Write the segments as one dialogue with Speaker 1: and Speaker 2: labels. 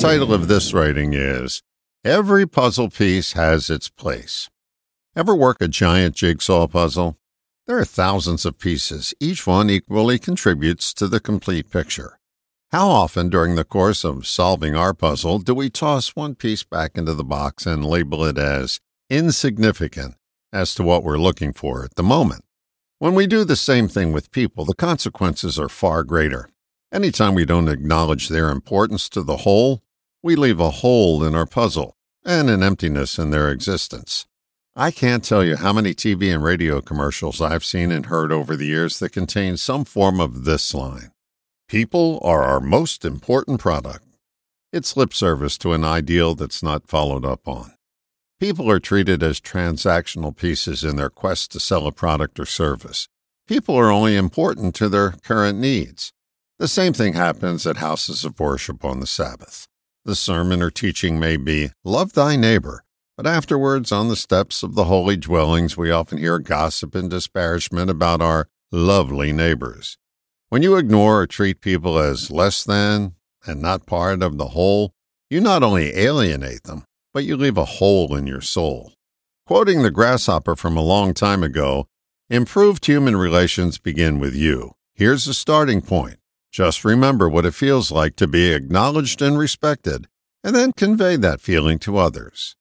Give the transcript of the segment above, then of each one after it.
Speaker 1: title of this writing is Every Puzzle Piece Has Its Place. Ever work a giant jigsaw puzzle? There are thousands of pieces. Each one equally contributes to the complete picture. How often during the course of solving our puzzle do we toss one piece back into the box and label it as insignificant as to what we're looking for at the moment? When we do the same thing with people, the consequences are far greater. Anytime we don't acknowledge their importance to the whole, we leave a hole in our puzzle and an emptiness in their existence. I can't tell you how many TV and radio commercials I've seen and heard over the years that contain some form of this line People are our most important product. It's lip service to an ideal that's not followed up on. People are treated as transactional pieces in their quest to sell a product or service. People are only important to their current needs. The same thing happens at houses of worship on the Sabbath. The sermon or teaching may be, Love thy neighbor, but afterwards, on the steps of the holy dwellings, we often hear gossip and disparagement about our lovely neighbors. When you ignore or treat people as less than and not part of the whole, you not only alienate them, but you leave a hole in your soul. Quoting the grasshopper from a long time ago, improved human relations begin with you. Here's the starting point. Just remember what it feels like to be acknowledged and respected, and then convey that feeling to others.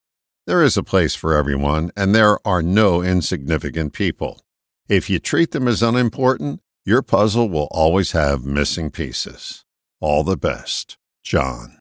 Speaker 1: There is a place for everyone, and there are no insignificant people. If you treat them as unimportant, your puzzle will always have missing pieces. All the best, John.